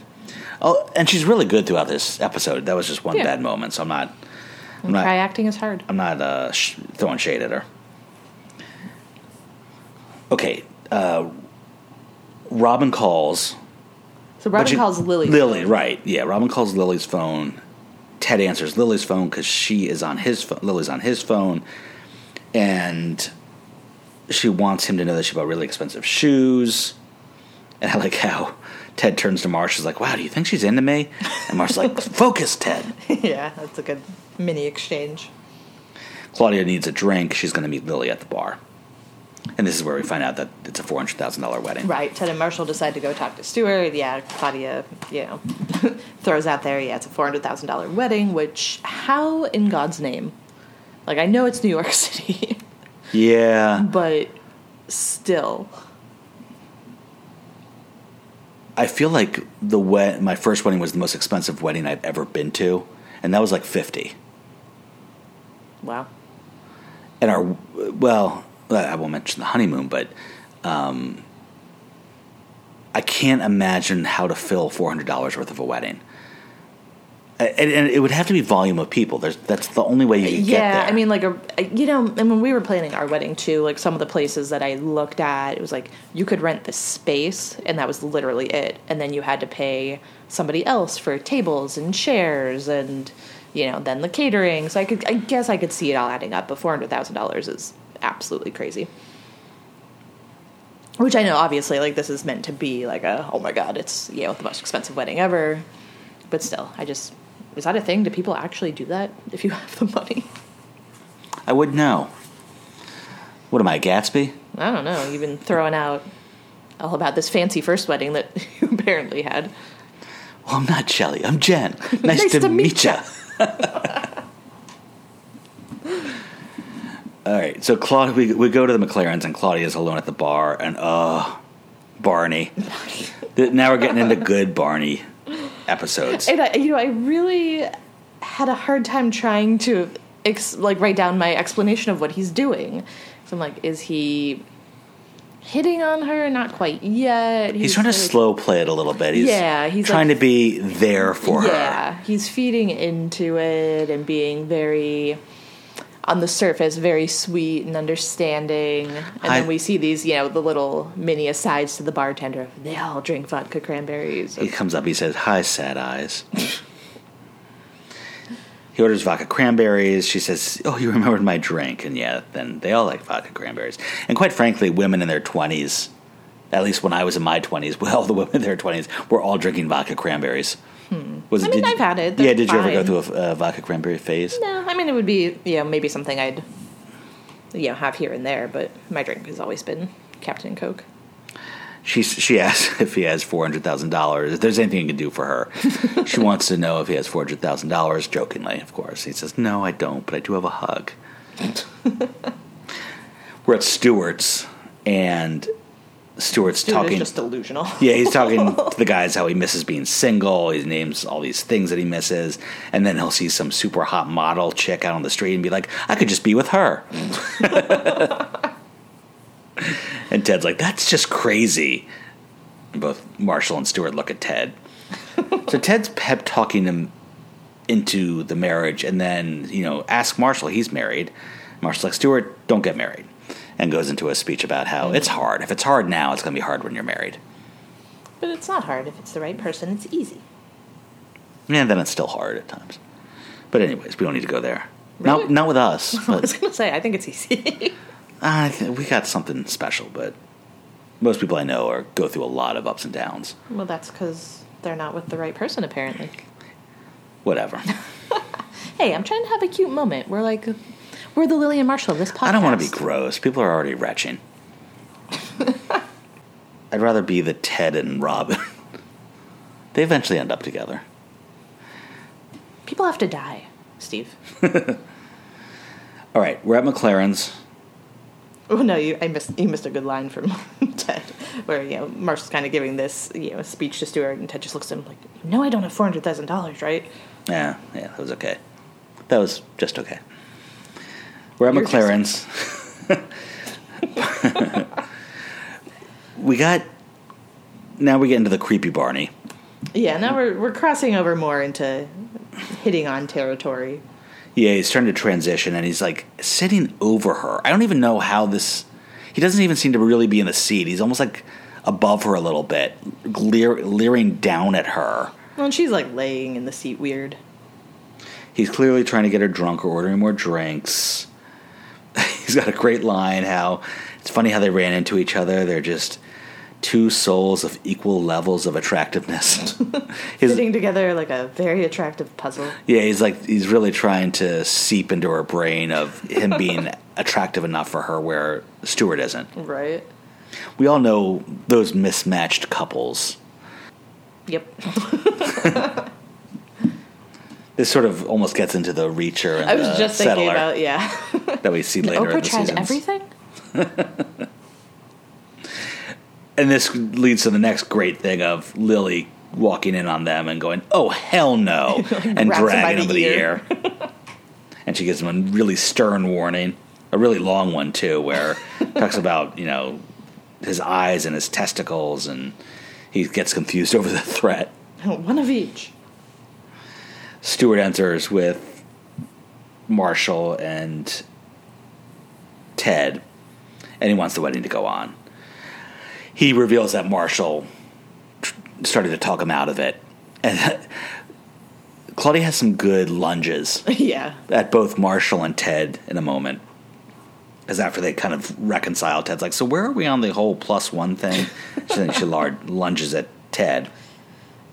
Oh, and she's really good throughout this episode. That was just one Yeah. bad moment, so I'm not. I'm not. Cry acting is hard. I'm not uh, sh- throwing shade at her. Okay, uh, Robin calls. So Robin you- calls Lily. Lily, right? Yeah, Robin calls Lily's phone. Ted answers Lily's phone because she is on his phone. Lily's on his phone, and she wants him to know that she bought really expensive shoes. And I like how Ted turns to Marsh. She's like, "Wow, do you think she's into me?" And Marsh's like, "Focus, Ted." yeah, that's a good mini exchange. Claudia needs a drink. She's going to meet Lily at the bar. And this is where we find out that it's a $400,000 wedding. Right. Ted and Marshall decide to go talk to Stuart. Yeah, Claudia, you know, throws out there, yeah, it's a $400,000 wedding, which, how in God's name? Like, I know it's New York City, Yeah. but still. I feel like the wed- my first wedding was the most expensive wedding I've ever been to. And that was like 50 Wow. And our, well, I won't mention the honeymoon, but um, I can't imagine how to fill four hundred dollars worth of a wedding. And, and it would have to be volume of people. There's that's the only way you can get there. yeah. I mean, like a you know, and when we were planning our wedding too, like some of the places that I looked at, it was like you could rent the space, and that was literally it, and then you had to pay somebody else for tables and chairs, and you know, then the catering. So I could, I guess, I could see it all adding up, but four hundred thousand dollars is absolutely crazy. Which I know, obviously, like this is meant to be like a oh my god, it's you know the most expensive wedding ever, but still, I just is that a thing? Do people actually do that if you have the money? I would know. What am I, Gatsby? I don't know. You've been throwing out all about this fancy first wedding that you apparently had. Well, I'm not Shelly. I'm Jen. Nice, Nice to, to meet ya. All right, so Claudia, we, we go to the McLarens, and Claudia's alone at the bar, and uh, Barney. Now we're getting into good Barney episodes. And I, you know, I really had a hard time trying to ex- like write down my explanation of what he's doing. So I'm like, is he hitting on her? Not quite yet. He's trying to like- slow play it a little bit. He's Yeah, he's trying like- to be there for her. Yeah, he's feeding into it and being very on the surface very sweet and understanding and I- then we see these you know the little mini asides to the bartender they all drink vodka cranberries He comes up, he says, Hi, sad eyes. he orders vodka cranberries. She says, Oh, you remembered my drink. And yeah, then they all like vodka cranberries. And quite frankly, women in their 20s, at least when I was in my 20s, well, the women in their 20s were all drinking vodka cranberries. Was. I mean, did- I've had it. Yeah, did you ever go fine. through a uh, vodka cranberry phase? no i mean it would be you know maybe something i'd you know have here and there but my drink has always been captain coke She she asks if he has four hundred thousand dollars. If there's anything he can do for her, she wants to know if he has four hundred thousand dollars. Jokingly, of course, he says, "No, I don't, but I do have a hug." We're at Stuart's, and Stuart's Dude, talking. just delusional yeah, he's talking to the guys how he misses being single. He names all these things that he misses, and then he'll see some super hot model chick out on the street and be like, "I could just be with her." and Ted's like, "That's just crazy." And both Marshall and Stuart look at Ted. so Ted's pep talking him into the marriage, and then you know, ask Marshall. He's married. Marshall's like, "Stuart, don't get married," and goes into a speech about how mm. it's hard. If it's hard now, it's going to be hard when you're married. but it's not hard if it's the right person it's easy Yeah, then it's still hard at times. But anyways, we don't need to go there. Really? Not not with us. i was gonna say i think it's easy I think we got something special. But most people I know are go through a lot of ups and downs. well that's because they're not with the right person apparently Whatever. Hey, I'm trying to have a cute moment. We're like, we're the Lillian Marshall of this podcast. I don't want to be gross. People are already retching. I'd rather be the Ted and Robin. they eventually end up together. People have to die, Steve. All right, we're at McLaren's. Oh no, you I missed you missed a good line from Ted, where you know Marshall's kind of giving this you know speech to Stuart, and Ted just looks at him like, "No, I don't have four hundred thousand dollars, right?" Yeah, yeah, that was okay. That was just okay. We're at You're just- McLaren's. we got. Now we get into the creepy Barney. Yeah, now we're we're crossing over more into hitting on territory. Yeah, he's starting to transition, and he's like sitting over her. I don't even know how this. He doesn't even seem to really be in the seat. He's almost like above her a little bit, leer, leering down at her. Well, and she's like laying in the seat, weird. He's clearly trying to get her drunk or ordering more drinks. He's got a great line how it's funny how they ran into each other. They're just two souls of equal levels of attractiveness. His, Sitting together like a very attractive puzzle. yeah, he's like he's really trying to seep into her brain of him being attractive enough for her where Stuart isn't. Right. We all know those mismatched couples. Yep. This sort of almost gets into the reacher and I was the just thinking settler about yeah. that we see later in Oprah the tried seasons. everything. And this leads to the next great thing of Lily walking in on them and going, "Oh hell no!" and Grabs him by dragging him the by the ear. ear. and she gives him a really stern warning. a really long one too, where talks about you know his eyes and his testicles, and he gets confused over the threat. One of each. Stuart enters with Marshall and Ted, and he wants the wedding to go on. He reveals that Marshall started to talk him out of it, and Claudia has some good lunges yeah. at both Marshall and Ted in a moment. Because after they kind of reconcile, Ted's like, "So where are we on the whole plus one thing?" then she lard- lunges at Ted.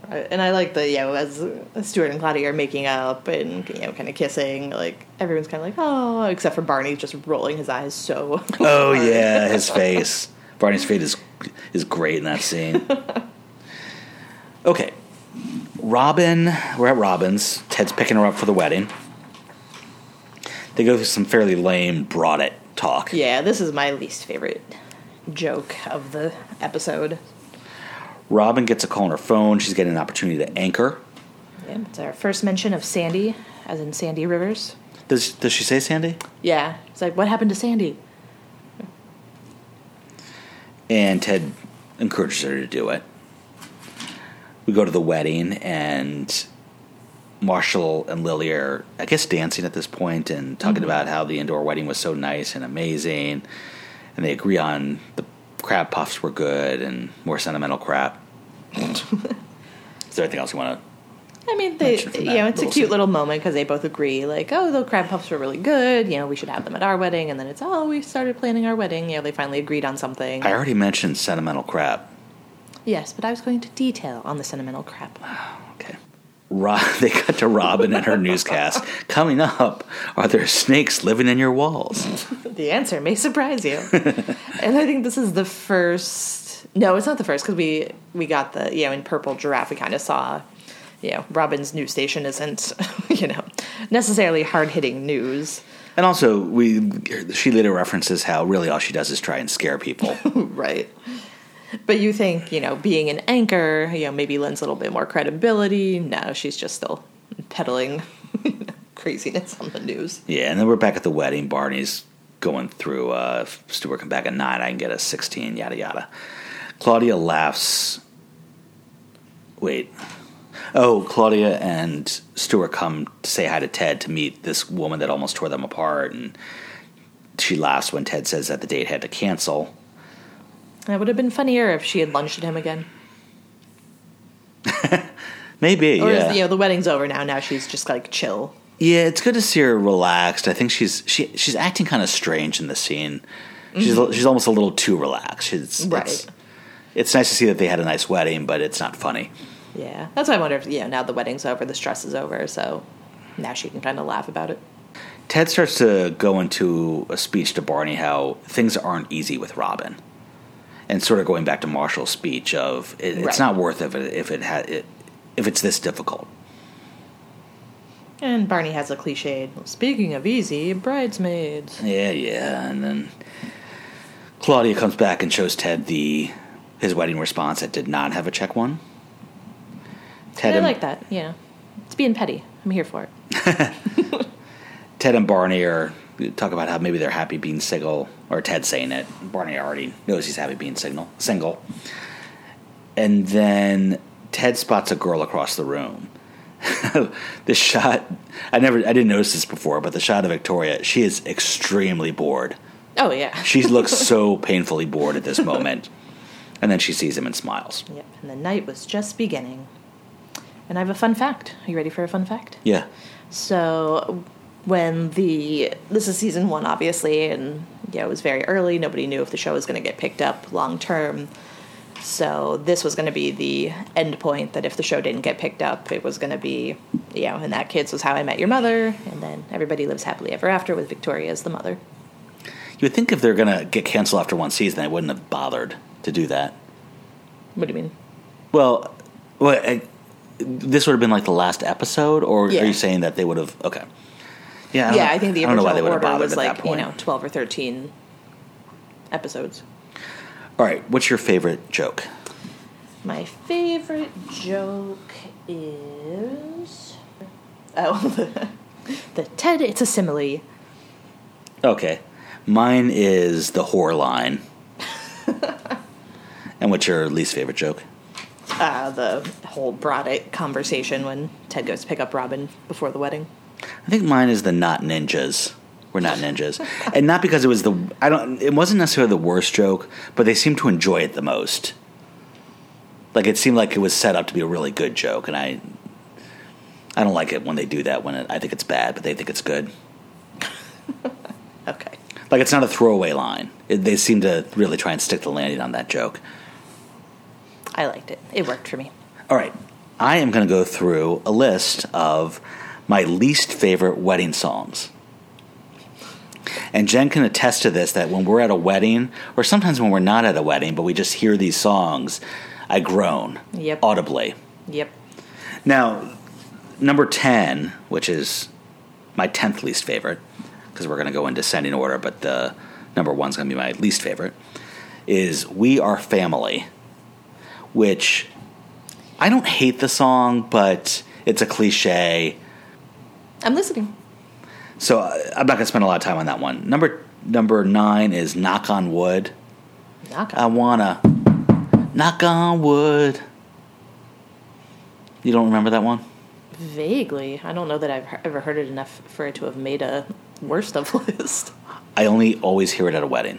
Right. And I like the, you know, as Stuart and Claudia are making up and, you know, kind of kissing, like, everyone's kind of like, oh, except for Barney just rolling his eyes so. Oh yeah, his face. Barney's face is is great in that scene. Okay, Robin. We're at Robin's. Ted's picking her up for the wedding. They go through some fairly lame brought it talk. Yeah, this is my least favorite joke of the episode. Robin gets a call on her phone. She's getting an opportunity to anchor. Yeah, it's our first mention of Sandy, as in Sandy Rivers. Does does she say Sandy? Yeah, it's like, what happened to Sandy? And Ted encourages her to do it. We go to the wedding, and Marshall and Lily are, I guess, dancing at this point and talking mm-hmm. about how the indoor wedding was so nice and amazing. And they agree on the crab puffs were good and more sentimental crap. Is there anything else you want to? I mean, they, you know, it's a cute scene. little moment because they both agree, like, oh, the crab puffs were really good. You know, we should have them at our wedding. And then it's, oh, we started planning our wedding. You know, they finally agreed on something. I already mentioned sentimental crap. yes, but I was going to detail on the sentimental crap. Okay. Rob, they cut to Robin and her newscast. Coming up, are there snakes living in your walls? the answer may surprise you. and I think this is the first. No, it's not the first because we we got the you know in purple giraffe. We kind of saw. You know, Robin's news station isn't, you know, necessarily hard hitting news. And also, we she later references how really all she does is try and scare people. right. But you think, you know, being an anchor, you know, maybe lends a little bit more credibility. No, she's just still peddling craziness on the news. yeah, and then we're back at the wedding. Barney's going through. Uh, if Stuart come back at nine, I can get a sixteen. Yada yada. Claudia laughs. Wait. Oh, Claudia and Stuart come to say hi to Ted to meet this woman that almost tore them apart, and she laughs when Ted says that the date had to cancel. That would have been funnier if she had lunged at him again. Maybe, Or, yeah. is, you know, the wedding's over now. Now she's just like chill. Yeah, it's good to see her relaxed. I think she's she she's acting kind of strange in the scene. She's she's almost a little too relaxed. She's, Mm-hmm. Right. It's, it's nice to see that they had a nice wedding, but it's not funny. Yeah. That's why I wonder if, you know, now the wedding's over, the stress is over. So now she can kind of laugh about it. Ted starts to go into a speech to Barney how things aren't easy with Robin, and sort of going back to Marshall's speech of it, it's Right. not worth it if it if it, ha- it if it's this difficult. And Barney has a cliched, speaking of easy, bridesmaids. Yeah, yeah, and then Claudia comes back and shows Ted the his wedding response that did not have a check one. Ted I and, like that, yeah. It's being petty. I'm here for it. Ted and Barney are talk about how maybe they're happy being single, or Ted saying it. Barney already knows he's happy being single. Single, and then Ted spots a girl across the room. this shot, I never, I didn't notice this before, but the shot of Victoria, she is extremely bored. Oh, yeah. She looks so painfully bored at this moment. And then she sees him and smiles. Yep, and the night was just beginning. And I have a fun fact. Are you ready for a fun fact? Yeah. So, when the this is season one, obviously, and yeah, it was very early. Nobody knew if the show was going to get picked up long term. So this was going to be the end point. That if the show didn't get picked up, it was going to be, you know, and that kids was how I met your mother, and then everybody lives happily ever after with Victoria as the mother. You would think if they're going to get canceled after one season, they wouldn't have bothered to do that. What do you mean? Well, well I, this would have been like the last episode, or Yeah. are you saying that they would have? Okay. Yeah, I don't Yeah, know- I think the I don't know why they would have order bothered was at like you point. know twelve or thirteen episodes. All right, what's your favorite joke? My favorite joke is oh the, the Ted. It's a simile. Okay. Mine is the whore line. And what's your least favorite joke? Uh, the whole Broddick conversation when Ted goes to pick up Robin before the wedding. I think mine is the not ninjas. We're not ninjas, and not because it was the I don't. It wasn't necessarily the worst joke, but they seemed to enjoy it the most. Like it seemed like it was set up to be a really good joke, and I, I don't like it when they do that. When it, I think it's bad, but they think it's good. Okay. Like it's not a throwaway line. It, they seem to really try and stick the landing on that joke. I liked it. It worked for me. All right, I am going to go through a list of my least favorite wedding songs. And Jen can attest to this that when we're at a wedding, or sometimes when we're not at a wedding, but we just hear these songs, I groan Yep. audibly. Yep. Now, number 10, which is my 10th least favorite, because we're going to go in descending order, but the number one's going to be my least favorite, is We Are Family, which I don't hate the song, but it's a cliche. I'm listening. So I- I'm not going to spend a lot of time on that one. Number number nine is Knock on Wood. Knock I wanna knock on wood. You don't remember that one? Vaguely. I don't know that I've ever heard it enough for it to have made a worst of list. I only always hear it at a wedding.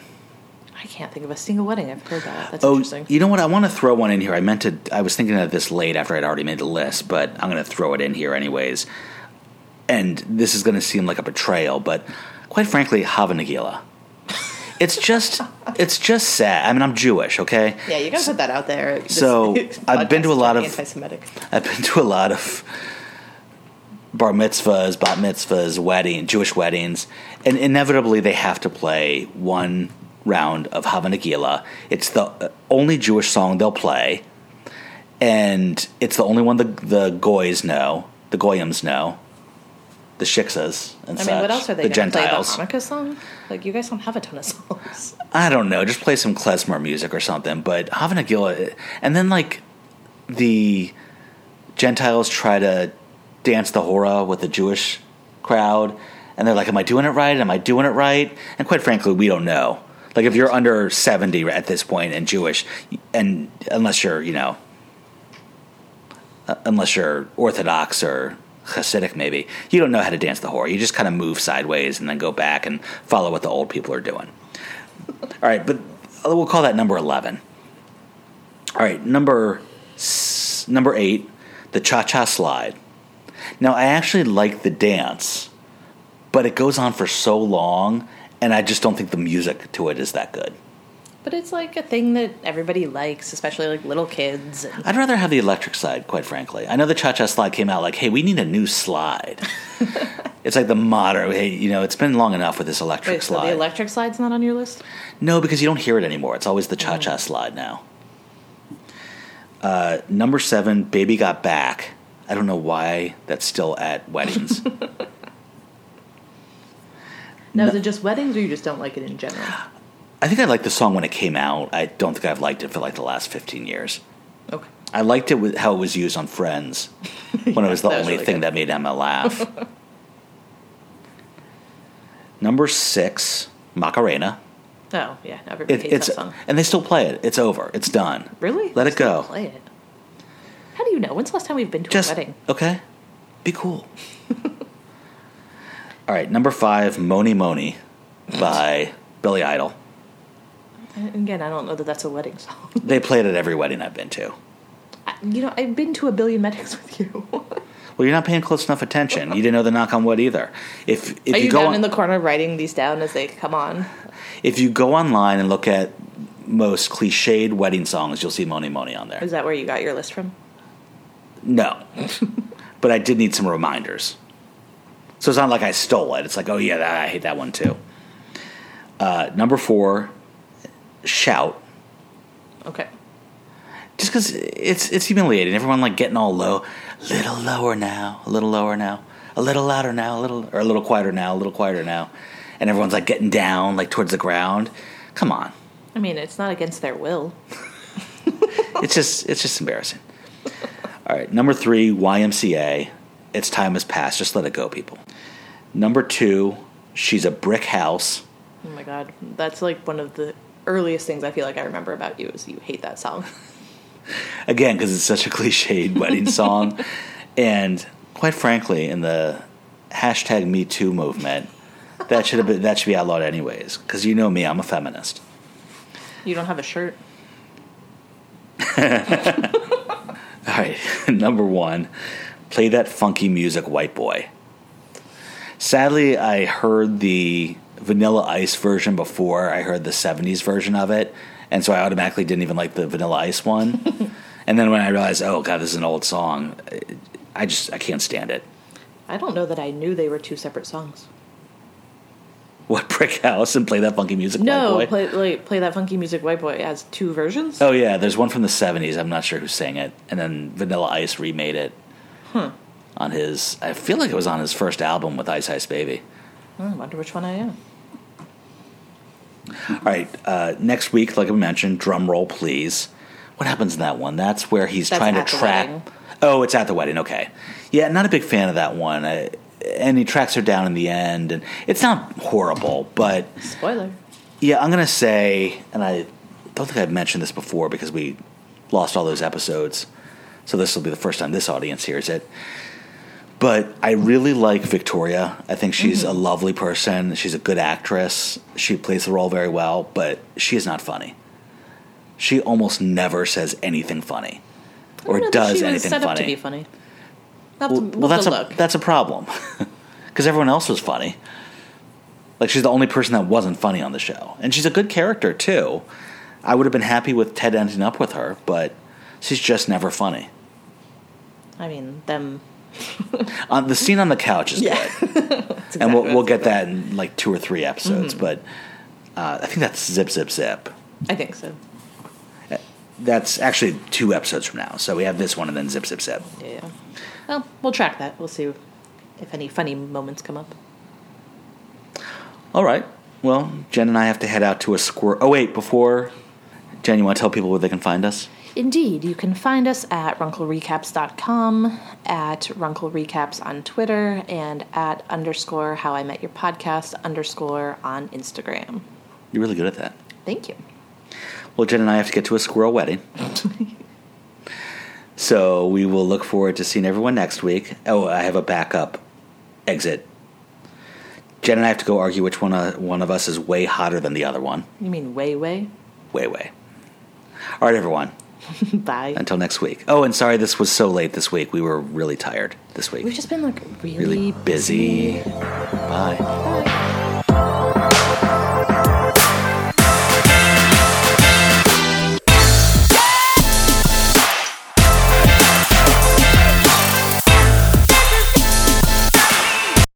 I can't think of a single wedding I've heard that. That's Oh, interesting. you know what? I want to throw one in here. I meant to. I was thinking of this late after I'd already made the list, but I'm going to throw it in here anyways. And this is going to seem like a betrayal, but quite frankly, Hava Nagila. It's just, it's just sad. I mean, I'm Jewish, okay? Yeah, you gotta put that out there. This So, I've been to a lot of- anti-Semitic. I've been to a lot of bar mitzvahs, bat mitzvahs, wedding, Jewish weddings, and inevitably they have to play one round of Hava Nagila. It's the only Jewish song they'll play, and it's the only one the the goys know, the goyim know, the shiksas and I such, mean, what else are they the gonna Gentiles. play? The Hanukkah song? Like, you guys don't have a ton of songs. I don't know, just play some klezmer music or something. But Hava Nagila, and then like the Gentiles try to dance the hora with the Jewish crowd, and they're like, "Am I doing it right? Am I doing it right?" And quite frankly, we don't know. Like if you're under seventy at this point and Jewish, and unless you're you know, uh, unless you're Orthodox or Hasidic, maybe you don't know how to dance the hora. You just kind of move sideways and then go back and follow what the old people are doing. All right, but we'll call that number eleven. All right, number number eight, the cha cha slide. Now I actually like the dance, but it goes on for so long, and I just don't think the music to it is that good. But it's like a thing that everybody likes, especially like little kids. And I'd rather have the electric slide, quite frankly. I know the cha cha slide came out like, hey, we need a new slide. it's like the modern, hey, you know, it's been long enough with this electric Wait, so slide. the electric slide's not on your list? No, because you don't hear it anymore. It's always the cha cha slide now. Uh, number seven, Baby Got Back. I don't know why that's still at weddings. Now, is it just weddings or you just don't like it in general? I think I liked the song when it came out. I don't think I've liked it for like the last 15 years. Okay. I liked it with how it was used on Friends when it was the that was only really thing good. that made Emma laugh. Number six, Macarena. Oh, yeah. Everybody It, hates it's that song. and they still play it. It's over. It's done. Really? Let it Still go. Play it. How do you know? When's the last time we've been to Just a wedding? okay. Be cool. All right, number five, Mony Mony by Billy Idol. Again, I don't know that that's a wedding song. They play it at every wedding I've been to. I- you know, I've been to a billion weddings with you. Well, you're not paying close enough attention. You didn't know the knock on wood either. If if Are you, you, go down on, in the corner writing these down as they come on? if you go online and look at most cliched wedding songs, you'll see Mony Mony on there. Is that where you got your list from? No, but I did need some reminders. So it's not like I stole it. It's like, oh yeah, that, I hate that one too. Uh, number four, shout. Okay. just because it's it's humiliating. Everyone like getting all low, little lower now, a little lower now, a little louder now, a little or a little quieter now, a little quieter now, and everyone's like getting down like towards the ground. Come on, I mean, it's not against their will. it's just it's just embarrassing. All right, number three, YMCA. Its time has passed. Just let it go, people. Number two, she's a brick house Oh my god, that's like one of the earliest things I feel like I remember about you is you hate that song. Again, because it's such a cliched wedding song, and quite frankly, in the hashtag Me Too movement, that should have been that should be outlawed anyways. Because you know me, I'm a feminist. You don't have a shirt. All right, number one, play that funky music, white boy. Sadly, I heard the Vanilla Ice version before I heard the 70s version of it, and so I automatically didn't even like the Vanilla Ice one. and then when I realized, oh god, this is an old song, I just I can't stand it. I don't know that I knew they were two separate songs. What brick house and play that funky music, No, white boy? play like, play that funky music, white boy. Has two versions. Oh yeah, there's one from the '70s. I'm not sure who sang it, and then Vanilla Ice remade it on his. I feel like it was on his first album with Ice Ice Baby. I wonder which one I am. All right, uh, next week, like I mentioned, drum roll, please. What happens in that one? That's where he's That's trying to track. Oh, it's at the wedding. Okay, yeah, not a big fan of that one. I, and he tracks her down in the end, and it's not horrible, but Spoiler. Yeah, I'm gonna say, and I don't think I've mentioned this before because we lost all those episodes, so this will be the first time this audience hears it. But I really like Victoria. I think she's mm-hmm. a lovely person. She's a good actress. She plays the role very well, but she is not funny. She almost never says anything funny, I don't know or does anything funny. to be funny. That's, Well, we'll well, that's a look. that's a problem because everyone else was funny. Like she's the only person that wasn't funny on the show, and she's a good character too. I would have been happy with Ted ending up with her, but she's just never funny. I mean, them. On the scene on the couch is Yeah. good, That's and we'll we'll get that in like two or three episodes. Mm-hmm. But uh, I think that's Zip Zip Zip. I think so. That's actually two episodes from now. So we have this one and then Zip Zip Zip. Yeah. Well, we'll track that. We'll see if any funny moments come up. All right. Well, Jen and I have to head out to a squirrel. Oh wait, before Jen, you want to tell people where they can find us? Indeed, you can find us at runklerecaps.com, at runklerecaps on Twitter, and at underscore how I met your podcast underscore on Instagram. You're really good at that. Thank you. Well, Jen and I have to get to a squirrel wedding. so we will look forward to seeing everyone next week. Oh, I have a backup exit. Jen and I have to go argue which one, uh, one of us is way hotter than the other one. You mean way, way? Way, way. All right, everyone. Bye. Until next week. Oh, and sorry this was so late this week. We were really tired this week. We've just been like really, really busy. Bye. Bye.